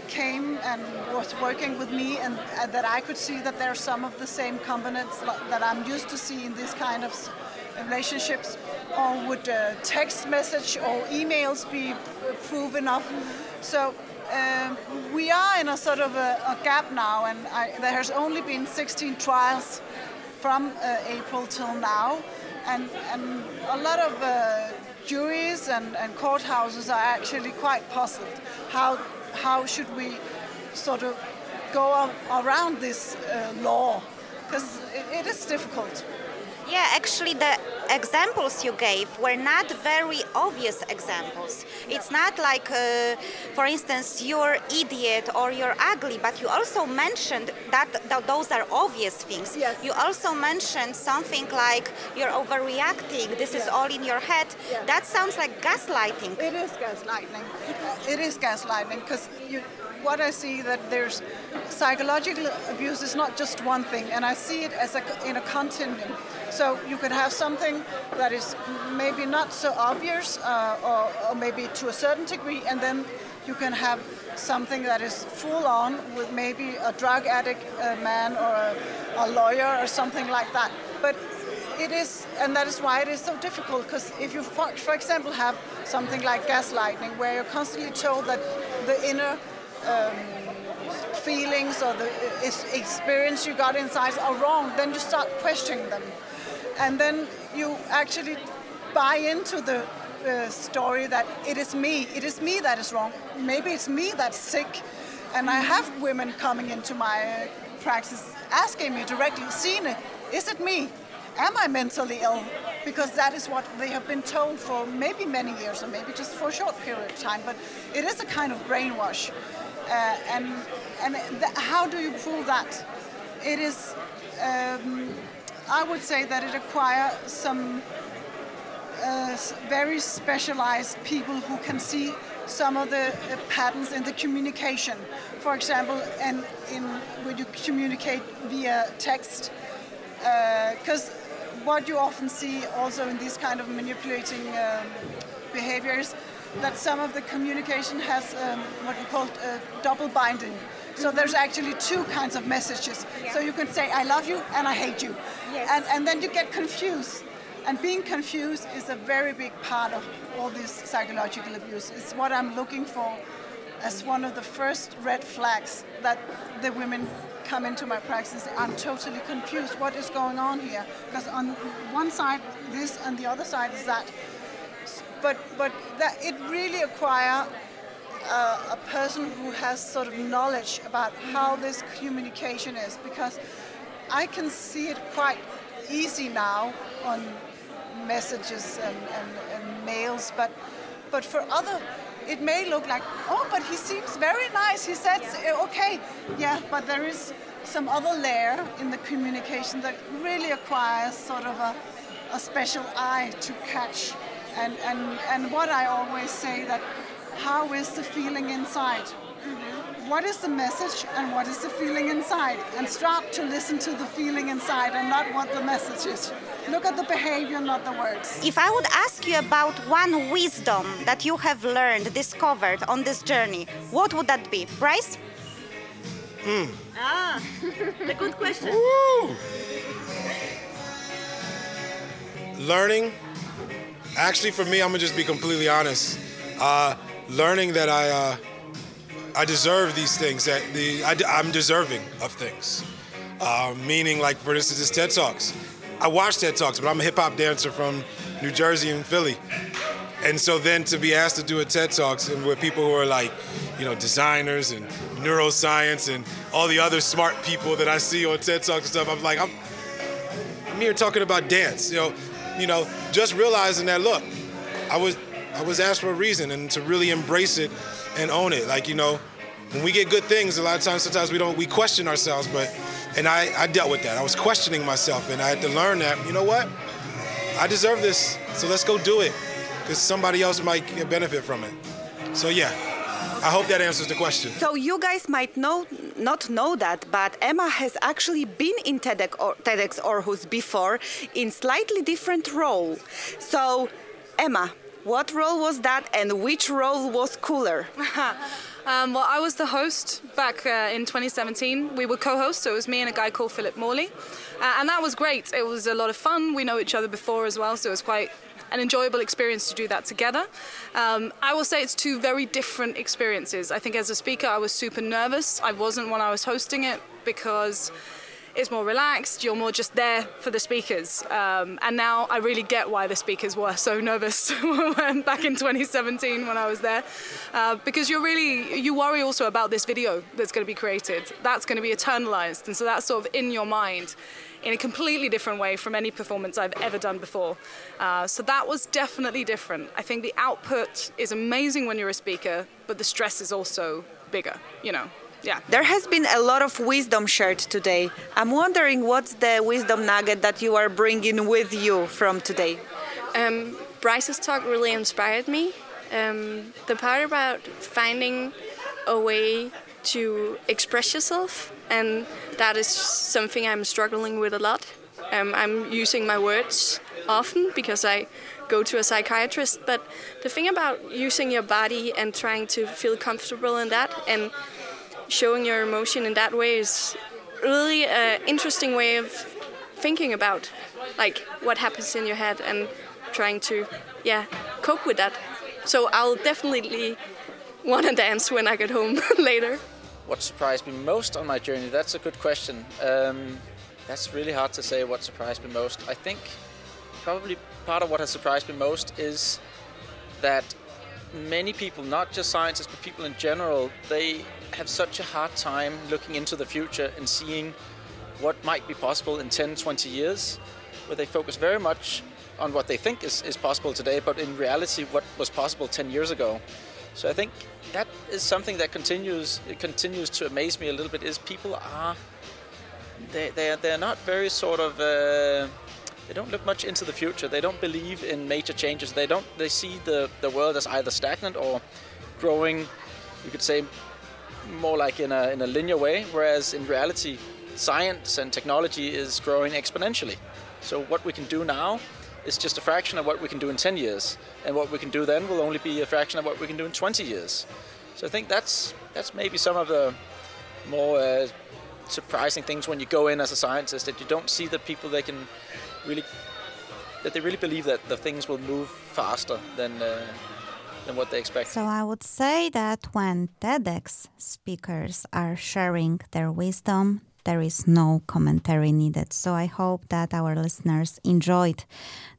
came and was working with me and uh, that I could see that there are some of the same components that I'm used to see in this kind of relationships? Or would text message or emails be proof enough? So um, we are in a sort of a, a gap now, and I, there has only been 16 trials from uh, April till now, and, and a lot of uh, juries and, and courthouses are actually quite puzzled. How how should we sort of go around this uh, law? Because it, it is difficult. Yeah, actually, the examples you gave were not very obvious examples. It's not like, uh, for instance, you're idiot or you're ugly, but you also mentioned that, those are obvious things. Yes. You also mentioned something like you're overreacting, this is all in your head. Yeah. That sounds like gaslighting. It is gaslighting. It is gaslighting because you. What I see that there's psychological abuse is not just one thing, and I see it as a in a continuum. So you could have something that is maybe not so obvious, uh, or, or maybe to a certain degree, and then you can have something that is full on with maybe a drug addict man or a, a lawyer or something like that. But it is, and that is why it is so difficult. Because if you, for, for example, have something like gaslighting, where you're constantly told that the inner um, feelings or the experience you got inside are wrong, then you start questioning them, and then you actually buy into the uh, story that it is me, it is me that is wrong. Maybe it's me that's sick, and I have women coming into my practice asking me directly, Sine, is it me? Am I mentally ill? Because that is what they have been told for maybe many years or maybe just for a short period of time. But it is a kind of brainwash. Uh, and and how do you prove that? It is, um, I would say that it requires some uh, very specialized people who can see some of the uh, patterns in the communication. For example, and in when you communicate via text, because what you often see also in these kind of manipulating um, behaviors, that some of the communication has um, what we call uh, double binding. So there's actually two kinds of messages. So you can say I love you and I hate you, and and then you get confused. And being confused is a very big part of all this psychological abuse. It's what I'm looking for as one of the first red flags that the women come into my practice. I'm totally confused. What is going on here? Because on one side this, and the other side is that. But but that it really acquire a, a person who has sort of knowledge about how this communication is because I can see it quite easy now on messages and, and, and mails, but but for other, it may look like oh, but he seems very nice. He says uh, okay, yeah, but there is some other layer in the communication that really acquires sort of a, a special eye to catch. And, and, and what I always say that how is the feeling inside? What is the message and what is the feeling inside? And start to listen to the feeling inside and not what the message is. Look at the behavior, not the words. If I would ask you about one wisdom that you have learned, discovered on this journey, what would that be? Bryce? Hmm. Ah, the good question. learning actually for me i'm gonna just be completely honest. Uh, learning that i uh, i deserve these things that the I, am deserving of things. Uh, meaning like for instance this ted talks. I watch ted talks but i'm a hip-hop dancer from new jersey and philly. And so then to be asked to do a ted talks and with people who are like you know designers and neuroscience and all the other smart people that i see on ted talks and stuff i'm like i'm I'm here talking about dance. You know, you know, just realizing that look, I was I was asked for a reason and to really embrace it and own it. Like, you know, when we get good things, a lot of times sometimes we don't we question ourselves, but and I, I dealt with that. I was questioning myself and I had to learn that, you know what? I deserve this. So let's go do it. Because somebody else might benefit from it. So yeah. I hope that answers the question. So you guys might know, not know that, but Emma has actually been in TEDx, or, TEDx Aarhus before in slightly different role. So, Emma, what role was that, and which role was cooler? Um, well, I was the host back uh, in 2017. We were co-hosts, so it was me and a guy called Philip Morley, uh, and that was great. It was a lot of fun. We know each other before as well, so it was quite an enjoyable experience to do that together. Um, I will say it's two very different experiences. I think as a speaker, I was super nervous. I wasn't when I was hosting it because it's more relaxed. You're more just there for the speakers. Um, and now I really get why the speakers were so nervous back in 2017 when I was there, uh, because you're really you worry also about this video that's going to be created. That's going to be eternalized, and so that's sort of in your mind in a completely different way from any performance I've ever done before. Uh, so that was definitely different. I think the output is amazing when you're a speaker, but the stress is also bigger, you know. Yeah. There has been a lot of wisdom shared today. I'm wondering what's the wisdom nugget that you are bringing with you from today? Um, Bryce's talk really inspired me. Um, the part about finding a way to express yourself, and that is something I'm struggling with a lot. Um, I'm using my words often because I go to a psychiatrist, but the thing about using your body and trying to feel comfortable in that and showing your emotion in that way is really an interesting way of thinking about like what happens in your head and trying to yeah cope with that. So i'll definitely want to dance when i get home later. What surprised me most on my journey that's a good question. Um, that's really hard to say what surprised me most. I think probably part of what has surprised me most is that many people, not just scientists, but people in general, they have such a hard time looking into the future and seeing what might be possible in 10, 20 years, where they focus very much on what they think is, is possible today, but in reality, what was possible 10 years ago. So I think that is something that continues it continues to amaze me a little bit. Is people are they they they're not very sort of uh, they don't look much into the future. They don't believe in major changes. They don't. They see the the world as either stagnant or growing. You could say more like in a in a linear way. Whereas in reality, science and technology is growing exponentially. So what we can do now is just a fraction of what we can do in 10 years, and what we can do then will only be a fraction of what we can do in 20 years. So I think that's that's maybe some of the more uh, surprising things when you go in as a scientist that you don't see that people they can really that they really believe that the things will move faster than uh, than what they expect. So I would say that when TEDx speakers are sharing their wisdom, there is no commentary needed. So I hope that our listeners enjoyed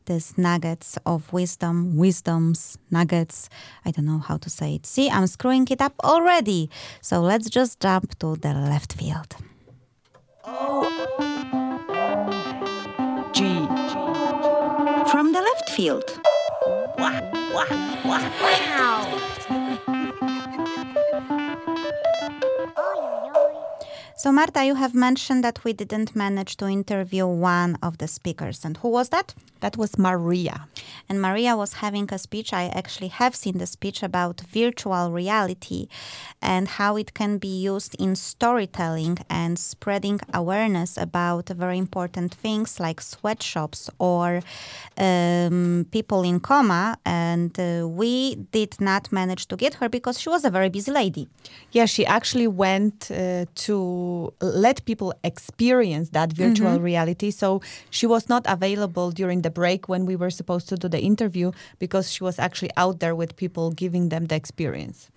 these nuggets of wisdom, wisdoms, nuggets. I don't know how to say it. See, I'm screwing it up already. So let's just jump to the left field. Oh. G. From the left field. Wow. Oh, So, Marta, you have mentioned that we didn't manage to interview one of the speakers. And who was that? That was Maria. And Maria was having a speech. I actually have seen the speech about virtual reality and how it can be used in storytelling and spreading awareness about very important things like sweatshops or um, people in coma. And uh, we did not manage to get her because she was a very busy lady. Yeah, she actually went uh, to let people experience that virtual mm-hmm. reality. So she was not available during the break when we were supposed to do the interview because she was actually out there with people giving them the experience.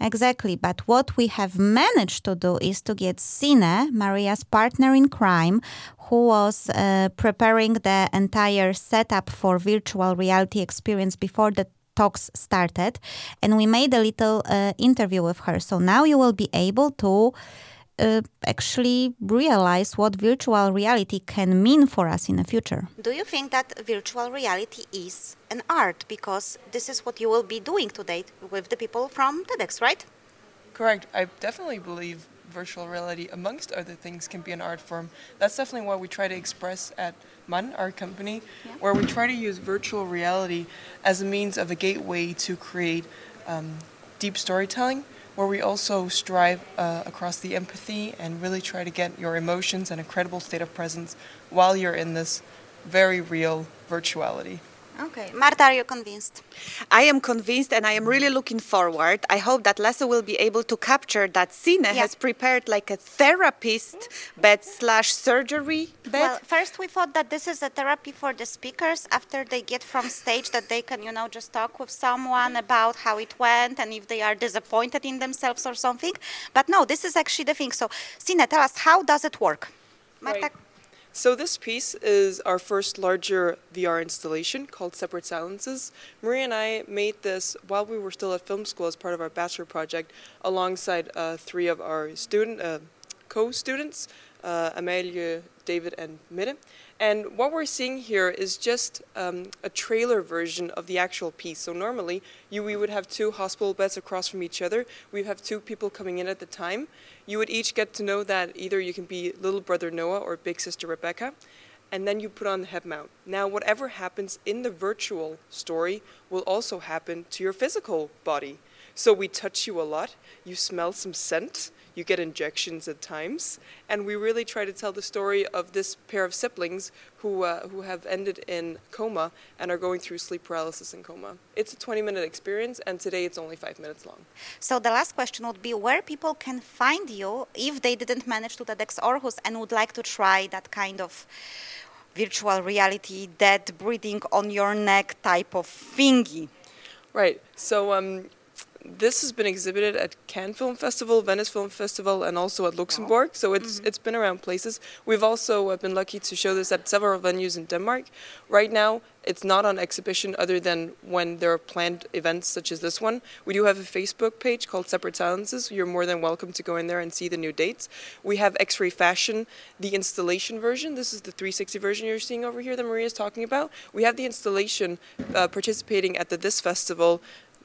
Exactly. But what we have managed to do is to get Sine, Maria's partner in crime, who was uh, preparing the entire setup for virtual reality experience before the talks started and we made a little uh, interview with her so now you will be able to uh, actually realize what virtual reality can mean for us in the future. Do you think that virtual reality is an art? Because this is what you will be doing today with the people from TEDx, right? Correct. I definitely believe virtual reality, amongst other things, can be an art form. That's definitely what we try to express at MUN, our company, yeah. where we try to use virtual reality as a means of a gateway to create um, deep storytelling where we also strive uh, across the empathy and really try to get your emotions and a credible state of presence while you're in this very real virtuality. Okay. Marta, are you convinced? I am convinced and I am really looking forward. I hope that Lasse will be able to capture that Sine yeah. has prepared like a therapist bed slash surgery bed. Well, first we thought that this is a therapy for the speakers after they get from stage that they can, you know, just talk with someone about how it went and if they are disappointed in themselves or something. But no, this is actually the thing. So Sine, tell us, how does it work? Marta, So this piece is our first larger VR installation called Separate Silences. Maria and I made this while we were still at film school as part of our bachelor project, alongside uh, three of our student uh, co-students, uh, Amalie, David, and Mette. And what we're seeing here is just um, a trailer version of the actual piece. So normally, you we would have two hospital beds across from each other. We have two people coming in at the time. You would each get to know that either you can be little brother Noah or big sister Rebecca, and then you put on the head mount. Now, whatever happens in the virtual story will also happen to your physical body. So we touch you a lot. You smell some scent. You get injections at times, and we really try to tell the story of this pair of siblings who uh, who have ended in coma and are going through sleep paralysis and coma. It's a 20-minute experience, and today it's only five minutes long. so the last question would be where people can find you if they didn't manage to TEDx Aarhus and would like to try that kind of virtual reality, dead breathing on your neck type of thingy. Right. So um, this has been exhibited at Cannes Film Festival, Venice Film Festival, and also at Luxembourg. So it's it's been around places. We've also uh, been lucky to show this at several venues in Denmark. Right now, it's not on exhibition other than when there are planned events such as this one. We do have a Facebook page called Separate Silences. You're more than welcome to go in there and see the new dates. We have X-Ray Fashion, the installation version. This is the 360 version you're seeing over here that Maria is talking about. We have the installation uh, participating at the This Festival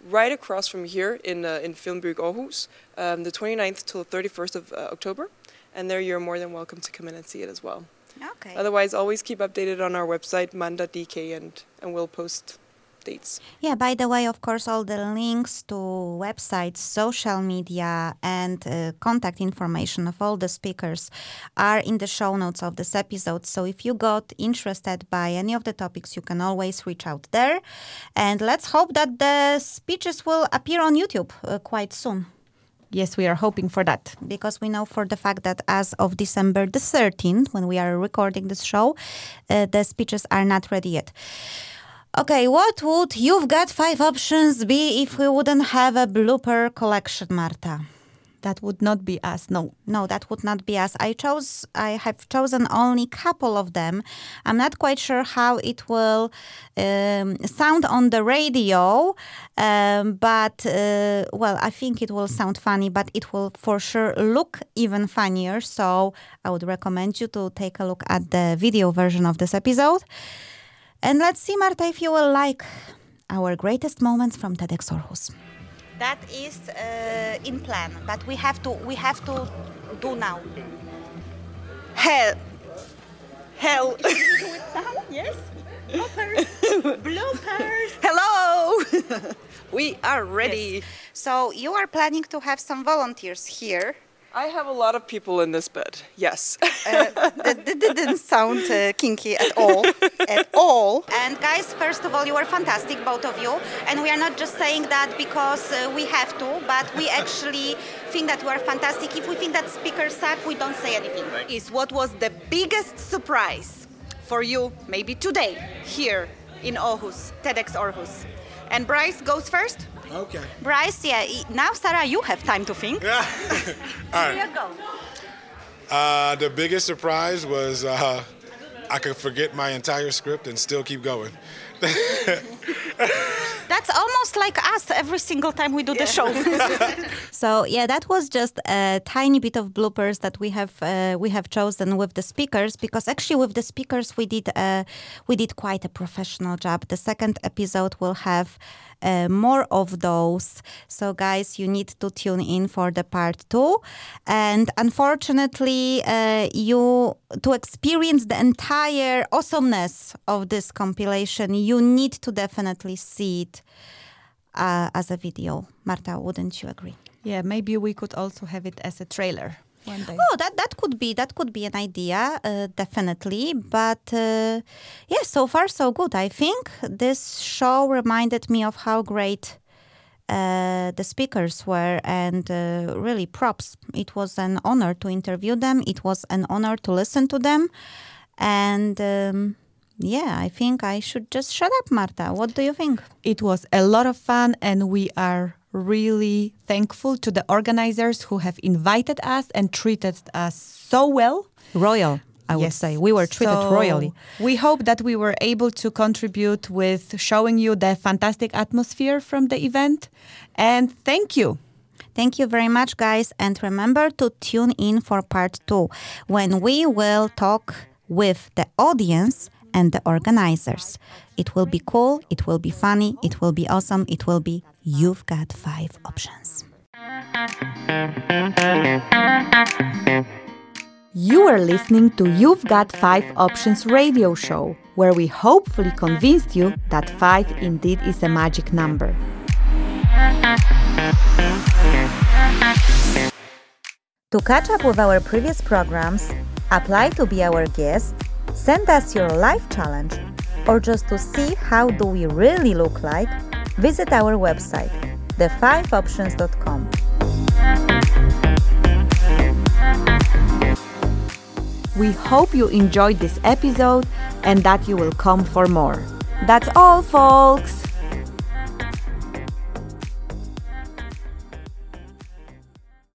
right across from here in uh, in Filmburg Aarhus, um, the 29th till the 31st of uh, October, and there you're more than welcome to come in and see it as well. Okay. Otherwise, always keep updated on our website manda.dk and and we'll post dates. Yeah, by the way, of course, all the links to websites, social media, and uh, contact information of all the speakers are in the show notes of this episode. So if you got interested by any of the topics, you can always reach out there. And let's hope that the speeches will appear on YouTube uh, quite soon. Yes, we are hoping for that. Because we know for the fact that as of December the 13th, when we are recording this show, uh, the speeches are not ready yet. Okay, what would you've got five options be if we wouldn't have a blooper collection, Marta? That would not be us. No, no, that would not be us. I chose. I have chosen only couple of them. I'm not quite sure how it will um, sound on the radio, um, but uh, well, I think it will sound funny. But it will for sure look even funnier. So I would recommend you to take a look at the video version of this episode. And let's see, Marta, if you will like our greatest moments from TEDx Aarhus. That is uh, in plan, but we have to we have to do now. Hell. Hell. do it now? Yes. Bloopers. Bloopers. Hello. we are ready. Yes. So you are planning to have some volunteers here. I have a lot of people in this bed. Yes. uh, that, that, didn't sound uh, kinky at all. at all. And guys, first of all, you are fantastic, both of you. And we are not just saying that because uh, we have to, but we actually think that you are fantastic. If we think that speakers suck, we don't say anything. Is what was the biggest surprise for you, maybe today, here in Aarhus, TEDx Aarhus? And Bryce goes first. Okay. Bryce, yeah. Now, Sarah, you have time to think. Yeah. All right. Here you go. Uh, the biggest surprise was uh, I could forget my entire script and still keep going. That's almost like us every single time we do the show. so yeah, that was just a tiny bit of bloopers that we have uh, we have chosen with the speakers because actually with the speakers we did uh, we did quite a professional job. The second episode will have uh, more of those. So, guys, you need to tune in for the part two. And unfortunately, uh, you to experience the entire awesomeness of this compilation, you need to definitely see it uh, as a video. Marta, wouldn't you agree? Yeah, maybe we could also have it as a trailer. One day. Oh, that that could be that could be an idea, uh, definitely. But uh, yeah, so far so good. I think this show reminded me of how great uh, the speakers were, and uh, really props. It was an honor to interview them. It was an honor to listen to them, and. Um, yeah, I think I should just shut up, Marta. What do you think? It was a lot of fun, and we are really thankful to the organizers who have invited us and treated us so well. Royal. I would say. We were treated So, royally. We hope that we were able to contribute with showing you the fantastic atmosphere from the event. And thank you. Thank you very much, guys. And remember to tune in for part two when we will talk with the audience and the organizers. It will be cool, it will be funny, it will be awesome, it will be You've Got Five Options. You are listening to You've Got Five Options radio show, where we hopefully convinced you that five indeed is a magic number. To catch up with our previous programs, apply to be our guest, send us your life challenge, or just to see how do we really look like, visit our website, the5options.com. We hope you enjoyed this episode and that you will come for more. That's all, folks!